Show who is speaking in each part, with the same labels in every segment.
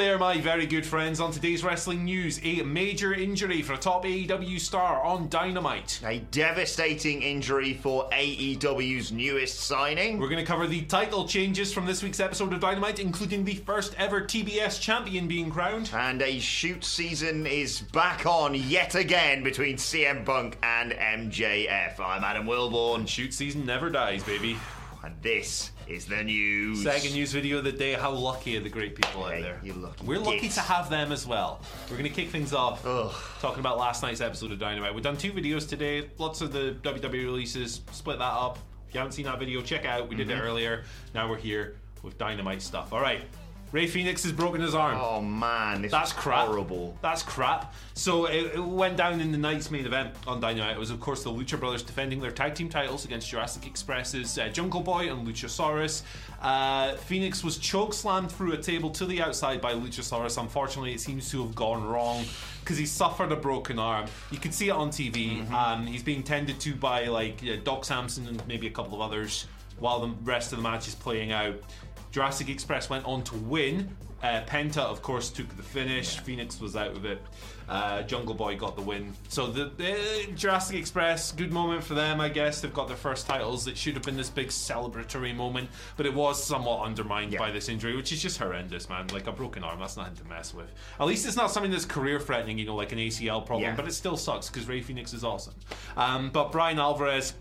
Speaker 1: there, my very good friends. On today's wrestling news, a major injury for a top AEW star on Dynamite.
Speaker 2: A devastating injury for AEW's newest signing.
Speaker 1: We're going to cover the title changes from this week's episode of Dynamite, including the first ever TBS champion being crowned.
Speaker 2: And a shoot season is back on yet again between CM Punk and MJF. I'm Adam Wilborn,
Speaker 1: Shoot season never dies, baby.
Speaker 2: and this is the news.
Speaker 1: Second news video of the day. How lucky are the great people out there?
Speaker 2: you lucky
Speaker 1: We're lucky to have them as well. We're going to kick things off
Speaker 2: Ugh.
Speaker 1: talking about last night's episode of Dynamite. We've done two videos today. Lots of the WWE releases. Split that up. If you haven't seen that video, check it out. We did it
Speaker 2: Mm-hmm.
Speaker 1: earlier. Now we're here with Dynamite stuff. All right. Rey Fenix has broken his arm.
Speaker 2: Oh man, this
Speaker 1: That's crap.
Speaker 2: horrible.
Speaker 1: That's crap. So it, it went down in the night's main event on Dynamite. It was, of course, the Lucha Brothers defending their tag team titles against Jurassic Express's uh, Jungle Boy and Luchasaurus. Uh, Fenix was choke slammed through a table to the outside by Luchasaurus. Unfortunately, it seems to have gone wrong because he suffered a broken arm. You can see it on TV. Um, he's being tended to by like uh, Doc Sampson and maybe a couple of others while the rest of the match is playing out. Jurassic Express went on to win. Uh, Penta, of course, took the finish. Fenix was out of it. Uh, Jungle Boy got the win. So the, the Jurassic Express, good moment for them, I guess. They've got their first titles. It should have been this big celebratory moment, but it was somewhat undermined
Speaker 2: Yeah.
Speaker 1: by this injury, which is just horrendous, man. Like a broken arm, that's nothing to mess with. At least it's not something that's career-threatening, you know, like an ACL problem.
Speaker 2: Yeah.
Speaker 1: But it still sucks because Rey Fenix is awesome. Um, but Bryan Alvarez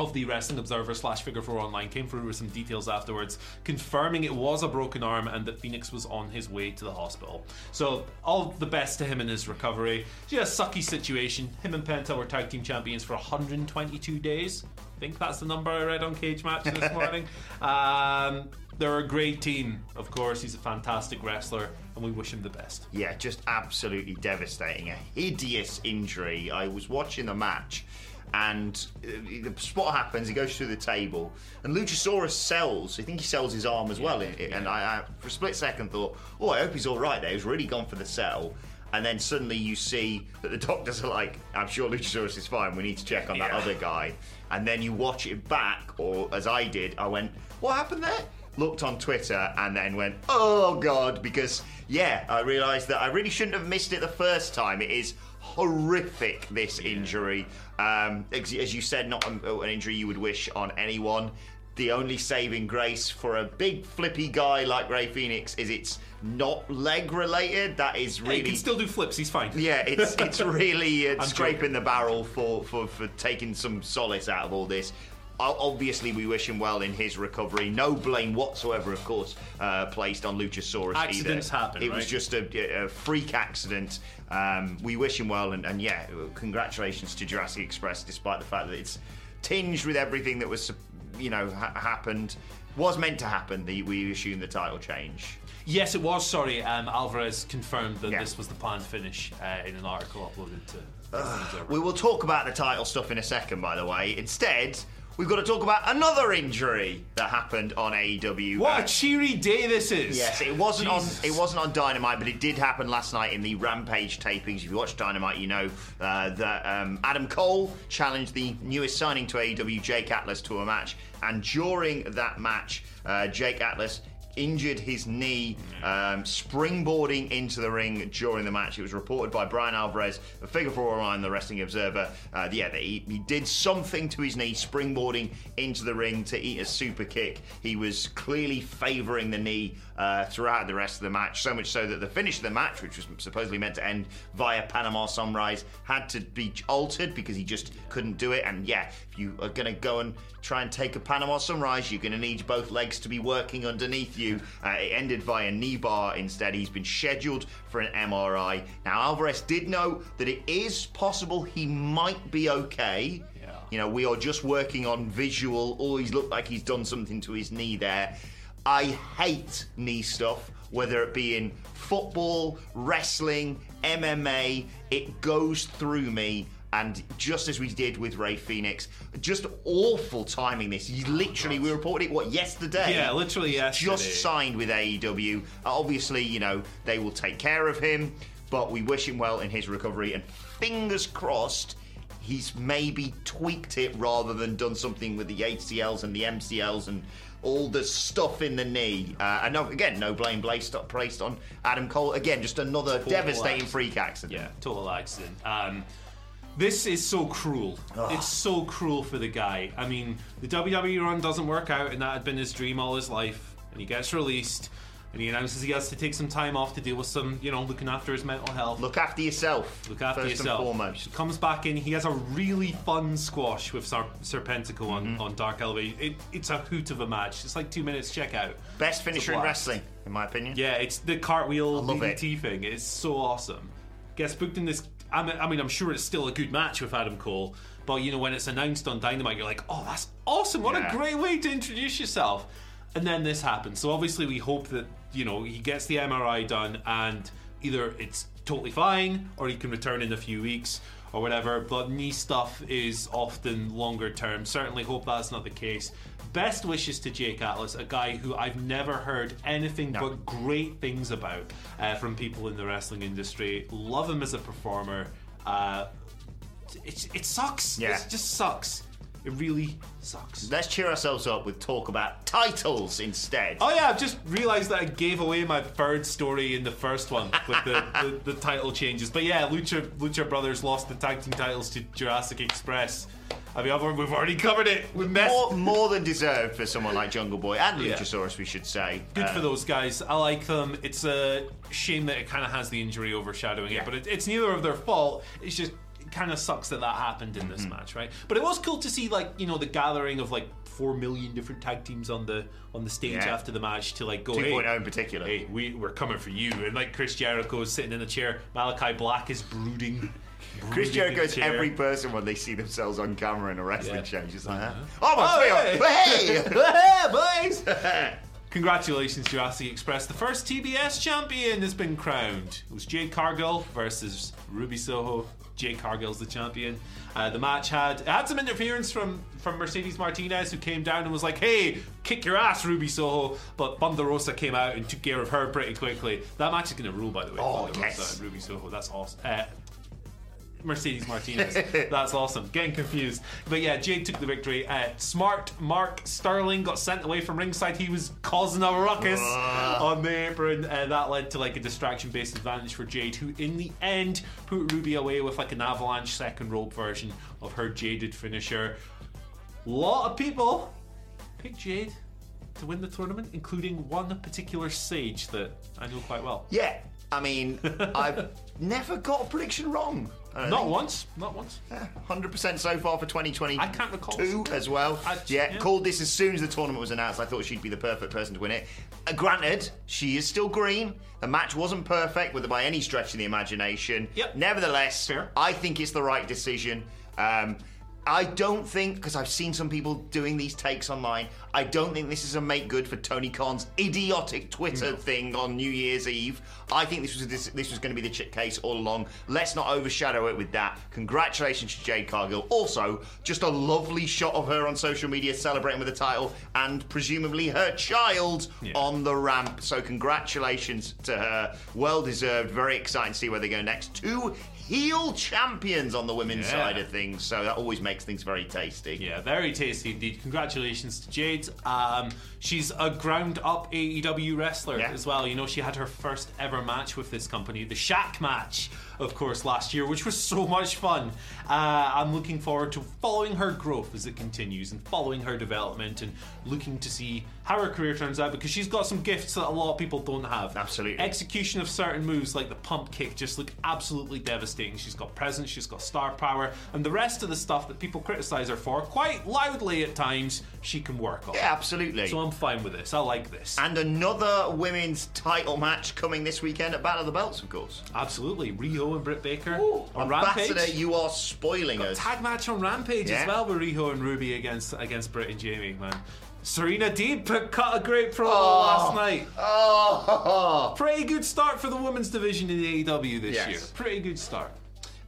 Speaker 1: of the Wrestling Observer slash Figure 4 Online came through with some details afterwards, confirming it was a broken arm and that Fenix was on his way to the hospital. So, all the best to him in his recovery. Just a sucky situation. Him and Penta were tag team champions for 122 days. I think that's the number I read on Cagematch this morning. Um, they're a great team, of course. He's a fantastic wrestler, and we wish him the best.
Speaker 2: Yeah, just absolutely devastating. A hideous injury. I was watching the match, and uh, the spot happens. He goes through the table, and Luchasaurus sells. I think he sells his arm as well. And I, I, for a split second, thought, "Oh, I hope he's all right." There, he's really gone for the sell. And then suddenly you see that the doctors are like, "I'm sure Luchasaurus is fine. We need to check on that
Speaker 1: Yeah.
Speaker 2: other guy." And then you watch it back, or as I did, I went, "What happened there?" looked on Twitter and then went, oh god, because yeah, I realised that I really shouldn't have missed it the first time. It is horrific, this injury. Um, ex- as you said, not an, an injury you would wish on anyone. The only saving grace for a big flippy guy like Rey Fenix is it's not leg related. That is really.
Speaker 1: He can still do flips, he's fine.
Speaker 2: yeah, it's it's really uh,
Speaker 1: I'm
Speaker 2: scraping
Speaker 1: joking.
Speaker 2: the barrel for, for, for taking some solace out of all this. Obviously, we wish him well in his recovery. No blame whatsoever, of course, uh, placed on Luchasaurus
Speaker 1: Accidents
Speaker 2: either.
Speaker 1: happen,
Speaker 2: It was just a, a freak accident. Um, we wish him well, and, and yeah, congratulations to Jurassic Express, despite the fact that it's tinged with everything that was, you know, ha- happened. Was meant to happen. The, we assume the title change.
Speaker 1: Yes, it was. Sorry, um, Alvarez confirmed that
Speaker 2: Yeah.
Speaker 1: this was the planned finish uh, in an article uploaded to. Observer.
Speaker 2: We will talk about the title stuff in a second, by the way. Instead, we've got to talk about another injury that happened on AEW.
Speaker 1: What a cheery day this is.
Speaker 2: Yes, it wasn't
Speaker 1: Jesus.
Speaker 2: on. It wasn't on Dynamite, but it did happen last night in the Rampage tapings. If you watch Dynamite, you know uh, that um, Adam Cole challenged the newest signing to AEW, Jake Atlas, to a match, and during that match, uh, Jake Atlas injured his knee, um, springboarding into the ring during the match. It was reported by Bryan Alvarez, a figure four online, the Wrestling Observer. Uh, yeah, that he, he did something to his knee, springboarding into the ring to eat a super kick. He was clearly favouring the knee uh, throughout the rest of the match, so much so that the finish of the match, which was supposedly meant to end via Panama Sunrise, had to be altered because he just couldn't do it. And yeah, if you are going to go and try and take a Panama Sunrise, you're going to need both legs to be working underneath Uh, it ended via knee bar instead. He's been scheduled for an MRI. Now, Alvarez did know that it is possible he might be okay.
Speaker 1: Yeah.
Speaker 2: You know, we are just working on visual. Always looked like he's done something to his knee there. I hate knee stuff, whether it be in football, wrestling, MMA. It goes through me. And just as we did with Rey Fenix, just awful timing. This he literally we reported it what yesterday.
Speaker 1: Yeah, literally yesterday.
Speaker 2: Just signed with AEW. Uh, obviously, you know they will take care of him, but we wish him well in his recovery. And fingers crossed, he's maybe tweaked it rather than done something with the ACLs and the MCLs and all the stuff in the knee. Uh, and no, again, no blame placed placed on Adam Cole. Again, just another
Speaker 1: Total
Speaker 2: devastating
Speaker 1: accident.
Speaker 2: freak accident.
Speaker 1: Yeah, total accident. Um, this is so cruel. It's so cruel for the guy. I mean, the WWE run doesn't work out, and that had been his dream all his life. And he gets released, and he announces he has to take some time off to deal with some, you know, looking after his mental health.
Speaker 2: Look after yourself.
Speaker 1: Look after
Speaker 2: first
Speaker 1: yourself.
Speaker 2: and foremost.
Speaker 1: Comes back in. He has a really fun squash with Sar- Serpentico on,
Speaker 2: Mm-hmm.
Speaker 1: on Dark Elevation. It, it's a hoot of a match. It's like two minutes. Check out.
Speaker 2: Best finisher in
Speaker 1: blast.
Speaker 2: wrestling, in my opinion.
Speaker 1: Yeah, it's the cartwheel
Speaker 2: love
Speaker 1: DDT thing. It's so awesome. Gets booked in this. I mean, I mean, I'm sure it's still a good match with Adam Cole, but you know when it's announced on Dynamite, you're like, oh, that's awesome! What
Speaker 2: Yeah.
Speaker 1: a great way to introduce yourself. And then this happens. So obviously, we hope that you know he gets the MRI done, and either it's totally fine, or he can return in a few weeks. Or whatever, but knee stuff is often longer term. Certainly hope that's not the case. Best wishes to Jake Atlas, a guy who I've never heard anything
Speaker 2: No.
Speaker 1: but great things about uh, from people in the wrestling industry. Love him as a performer. Uh, it, it sucks.
Speaker 2: Yeah.
Speaker 1: It just sucks. It really sucks.
Speaker 2: Let's cheer ourselves up with talk about titles instead.
Speaker 1: Oh yeah, I've just realised that I gave away my third story in the first one with the, the, the title changes. But yeah, Lucha Lucha Brothers lost the tag team titles to Jurassic Express. I mean, we've already covered it. We messed.
Speaker 2: More, more than deserved for someone like Jungle Boy and
Speaker 1: Yeah.
Speaker 2: Luchasaurus, we should say.
Speaker 1: Good
Speaker 2: Uh,
Speaker 1: for those guys. I like them. It's a shame that it kind of has the injury overshadowing
Speaker 2: Yeah.
Speaker 1: it, but it, it's neither of their fault. It's just kind of sucks that that happened in
Speaker 2: Mm-hmm.
Speaker 1: this match, right? But it was cool to see like you know the gathering of like four million different tag teams on the on the stage
Speaker 2: Yeah.
Speaker 1: after the match to like go
Speaker 2: 2.0
Speaker 1: hey,
Speaker 2: in particular.
Speaker 1: Hey, we we're coming for you, and like Chris Jericho is sitting in a chair. Malachi Black is brooding.
Speaker 2: Chris
Speaker 1: brooding in
Speaker 2: Jericho's every person when they see themselves on camera in a wrestling
Speaker 1: Yeah.
Speaker 2: show. Just like that. Oh, my
Speaker 1: Oh,
Speaker 2: God. Hey!
Speaker 1: hey, boys! Congratulations, Jurassic Express. The first TBS champion has been crowned. It was Jade Cargill versus Ruby Soho. Jade Cargill's the champion. Uh, the match had had some interference from from Mercedes Martinez, who came down and was like, "Hey, kick your ass, Ruby Soho." But Thunder Rosa came out and took care of her pretty quickly. That match is going to rule, by the way.
Speaker 2: Oh, yes.
Speaker 1: And Ruby Soho. That's awesome. Uh, Mercedes Martinez. That's awesome. Getting confused. But yeah, Jade took the victory. Uh, smart Mark Sterling got sent away from ringside. He was causing a ruckus on the apron. Uh, that led to like a distraction based advantage for Jade, who in the end put Ruby away with like an avalanche second rope version of her jaded finisher. A lot of people picked Jade to win the tournament, including one particular sage that I know quite well.
Speaker 2: Yeah, I mean, I've never got a prediction wrong. Don't think.
Speaker 1: once. Not once.
Speaker 2: Hundred percent so far for 2022
Speaker 1: I can't recall.
Speaker 2: Two as well.
Speaker 1: I-
Speaker 2: yeah,
Speaker 1: yeah.
Speaker 2: called this as soon as the tournament was announced. I thought she'd be the perfect person to win it. Uh, granted, she is still green. The match wasn't perfect with by any stretch of the imagination.
Speaker 1: Yep.
Speaker 2: Nevertheless,
Speaker 1: Fair.
Speaker 2: I think it's the right decision. Um, I don't think, because I've seen some people doing these takes online, I don't think this is a make good for Tony Khan's idiotic Twitter thing on New Year's Eve. I think this was this, this was going to be the ch- case all along. Let's not overshadow it with that. Congratulations to Jade Cargill. Also, just a lovely shot of her on social media celebrating with the title and presumably her child on the ramp. So congratulations to her. Well deserved. Very exciting to see where they go next. Two heel champions on the women's
Speaker 1: Yeah.
Speaker 2: side of things. So that always makes things very tasty.
Speaker 1: Yeah, very tasty indeed. Congratulations to Jade. Um, she's a ground up AEW wrestler
Speaker 2: Yeah.
Speaker 1: as well. You know, she had her first ever match with this company, the Shaq match, of course, last year, which was so much fun. Uh, I'm looking forward to following her growth as it continues and following her development and looking to see how her career turns out because she's got some gifts that a lot of people don't have.
Speaker 2: Absolutely.
Speaker 1: Execution of certain moves like the pump kick just look absolutely devastating. She's got presence, she's got star power, and the rest of the stuff that people criticize her for, quite loudly at times, she can work on.
Speaker 2: Yeah, absolutely.
Speaker 1: So I'm fine with this. I like this.
Speaker 2: and another women's title match coming this weekend at Battle of the Belts, of course.
Speaker 1: Absolutely. Riho and Britt Baker on
Speaker 2: Ambassador,
Speaker 1: Rampage.
Speaker 2: you are spoiling us.
Speaker 1: Tag match on Rampage
Speaker 2: Yeah.
Speaker 1: as well with Riho and Ruby against against Britt and Jamie, man. Serena Deeb cut a great promo last night.
Speaker 2: Oh,
Speaker 1: Pretty good start for the women's division in the AEW this
Speaker 2: Yes.
Speaker 1: year. Pretty good start.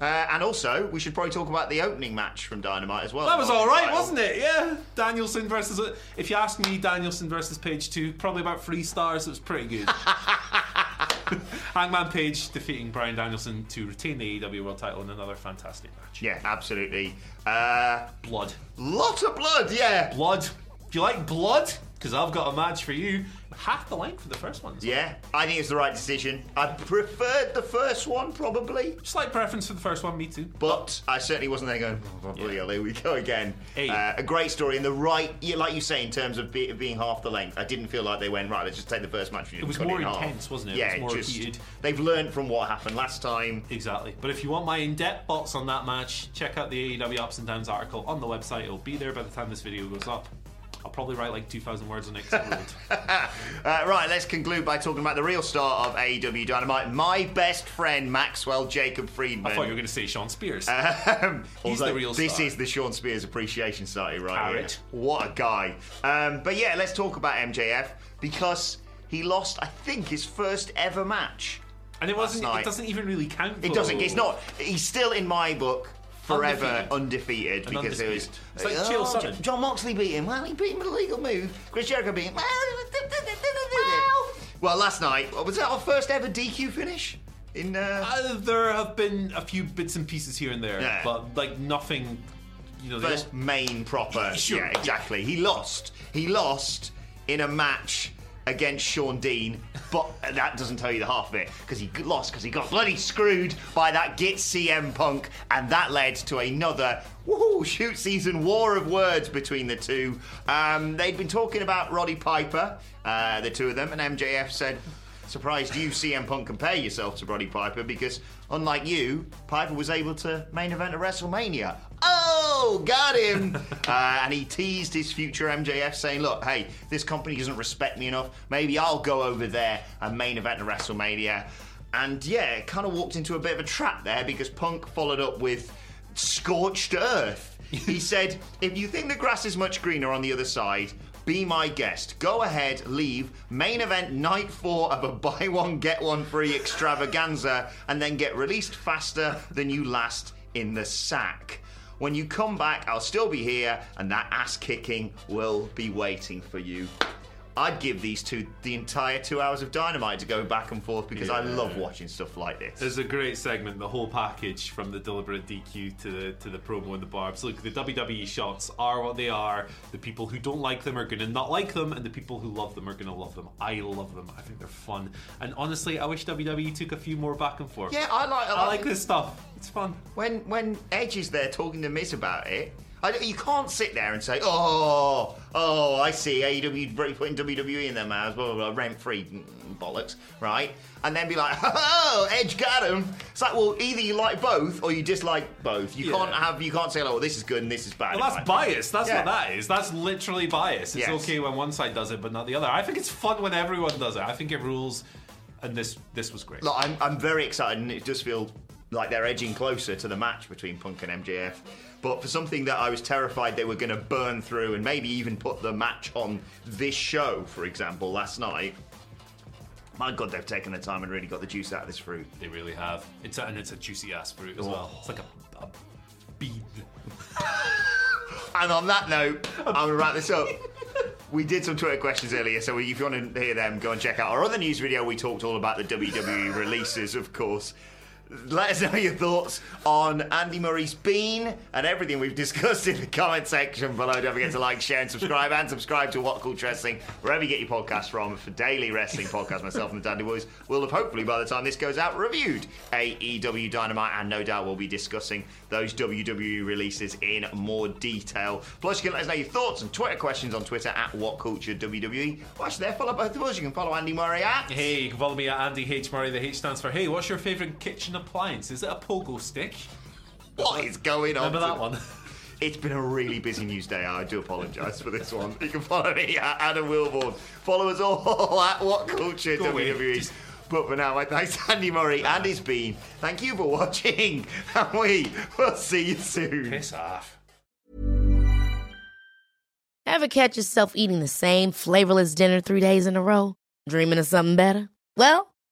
Speaker 2: uh, and also, we should probably talk about the opening match from Dynamite as well.
Speaker 1: That was all right,
Speaker 2: title.
Speaker 1: wasn't it? Yeah, Danielson versus. If you ask me, Danielson versus Page two, probably about three stars. It was pretty good. Hangman Page defeating Bryan Danielson to retain the AEW World Title in another fantastic match.
Speaker 2: Yeah, absolutely. Uh,
Speaker 1: Blood,
Speaker 2: lot of blood, yeah.
Speaker 1: blood. If you like blood, because I've got a match for you. Half the length for the first one.
Speaker 2: Yeah, I think it's the right decision. I preferred the first one, probably.
Speaker 1: Slight preference for the first one, me too.
Speaker 2: But I certainly wasn't there going, oh, bloody hell, here we go again.
Speaker 1: Hey.
Speaker 2: Uh, a great story and the right, yeah, like you say, in terms of be, being half the length. I didn't feel like they went, right, let's just take the first match. and
Speaker 1: It was more
Speaker 2: in half."
Speaker 1: intense, wasn't it? It
Speaker 2: Yeah,
Speaker 1: was more
Speaker 2: just,
Speaker 1: heated.
Speaker 2: They've learned from what happened last time.
Speaker 1: Exactly. But if you want my in-depth thoughts on that match, check out the AEW Ups and Downs article on the website. It'll be there by the time this video goes up. I'll probably write like 2,000 words on I'm.
Speaker 2: Uh, right, let's conclude by talking about the real star of AEW Dynamite, my best friend Maxwell Jacob Friedman.
Speaker 1: I thought you were going to say Shawn Spears.
Speaker 2: Um,
Speaker 1: He's the real
Speaker 2: This
Speaker 1: star.
Speaker 2: is the Shawn Spears Appreciation Society, right here. What a guy! Um, but yeah, let's talk about MJF because he lost, I think, his first ever match.
Speaker 1: and it wasn't. It doesn't even really count.
Speaker 2: It doesn't. It's not. He's still in my book. Forever undefeated,
Speaker 1: Undefeated.
Speaker 2: Because it was.
Speaker 1: It's like
Speaker 2: John,
Speaker 1: Sonnen.
Speaker 2: Jon Moxley beat him. Well, he beat him with a legal move. Chris Jericho beat him. Well, last night was that our first ever DQ finish in. Uh,
Speaker 1: Uh, there have been a few bits and pieces here and there,
Speaker 2: Yeah.
Speaker 1: but like nothing. You know,
Speaker 2: first main proper.
Speaker 1: Sure.
Speaker 2: Yeah, exactly. He lost. He lost in a match against Shawn Dean, but that doesn't tell you the half of it because he lost because he got bloody screwed by that git CM Punk, and that led to another woohoo shoot season war of words between the two. Um, they'd been talking about Roddy Piper, uh, the two of them, and MJF said. Surprised you, CM Punk, compare yourself to Roddy Piper because, unlike you, Piper was able to main event a WrestleMania. Got him! uh, and he teased his future MJF, saying, "Look, hey, this company doesn't respect me enough. Maybe I'll go over there and main event a WrestleMania." And yeah, it kind of walked into a bit of a trap there because Punk followed up with scorched earth. he said, "If you think the grass is much greener on the other side." Be my guest. Go ahead, leave. Main event night four of a buy one, get one free extravaganza, and then get released faster than you last in the sack. When you come back, I'll still be here, and that ass kicking will be waiting for you. I'd give these two the entire two hours of dynamite to go back and forth because I love watching stuff like this.
Speaker 1: There's a great segment, the whole package from the deliberate DQ to the to the promo and the barbs. Look, the WWE shots are what they are. The people who don't like them are going to not like them, and the people who love them are going to love them. I love them. I think they're fun. And honestly, I wish WWE took a few more back and forth.
Speaker 2: Yeah, I like.
Speaker 1: I like this stuff. It's fun.
Speaker 2: When when Edge is there talking to Miz about it, I, you can't sit there and say, "Oh, oh, I see AEW putting WWE in their mouths, blah blah, blah rent free mm, mm, bollocks," right? And then be like, "Oh, Edge got him." It's like, well, either you like both or you dislike both. You
Speaker 1: Yeah.
Speaker 2: can't have, you can't say, "Oh, this is good and this is bad."
Speaker 1: Well, that's bias. That's
Speaker 2: Yeah.
Speaker 1: what that is. That's literally bias. It's
Speaker 2: Yes.
Speaker 1: okay when one side does it, but not the other. I think it's fun when everyone does it. I think it rules, and this this was great.
Speaker 2: Look, I'm, I'm very excited, and it does feel like they're edging closer to the match between Punk and MJF. But for something that I was terrified they were going to burn through and maybe even put the match on this show, for example, last night, my God, they've taken the time and really got the juice out of this fruit.
Speaker 1: They really have. It's a, and it's a juicy ass fruit as well. It's like a, a bean.
Speaker 2: And on that note, I'm going to wrap this up. We did some Twitter questions earlier, so if you want to hear them, go and check out our other news video. We talked all about the WWE releases, of course. Let us know your thoughts on Andy Murray's bean and everything we've discussed in the comment section below. Don't forget to like, share, and subscribe, and subscribe to What Culture Wrestling wherever you get your podcasts from. For daily wrestling podcasts, myself and the Dandy Boys will have hopefully by the time this goes out reviewed AEW Dynamite, and no doubt we'll be discussing those WWE releases in more detail. Plus, you can let us know your thoughts and Twitter questions on Twitter at What Culture WWE. Watch there, follow both of us. You can follow Andy Murray at.
Speaker 1: Hey, you can follow me at Andy H Murray. The H stands for Hey. What's your favourite kitchen appliance? Is it a pogo stick?
Speaker 2: What is going on?
Speaker 1: Remember that one?
Speaker 2: It's been a really busy news day. I do apologise for this one. You can follow me at Adam Wilborn. Follow us all at What Culture
Speaker 1: Go.
Speaker 2: WWE.
Speaker 1: Just-
Speaker 2: But for now, my thanks to Andy Murray and his bean. Thank you for watching, and we will see you soon.
Speaker 1: Piss off.
Speaker 3: Ever catch yourself eating the same flavorless dinner three days in a row? Dreaming of something better? Well,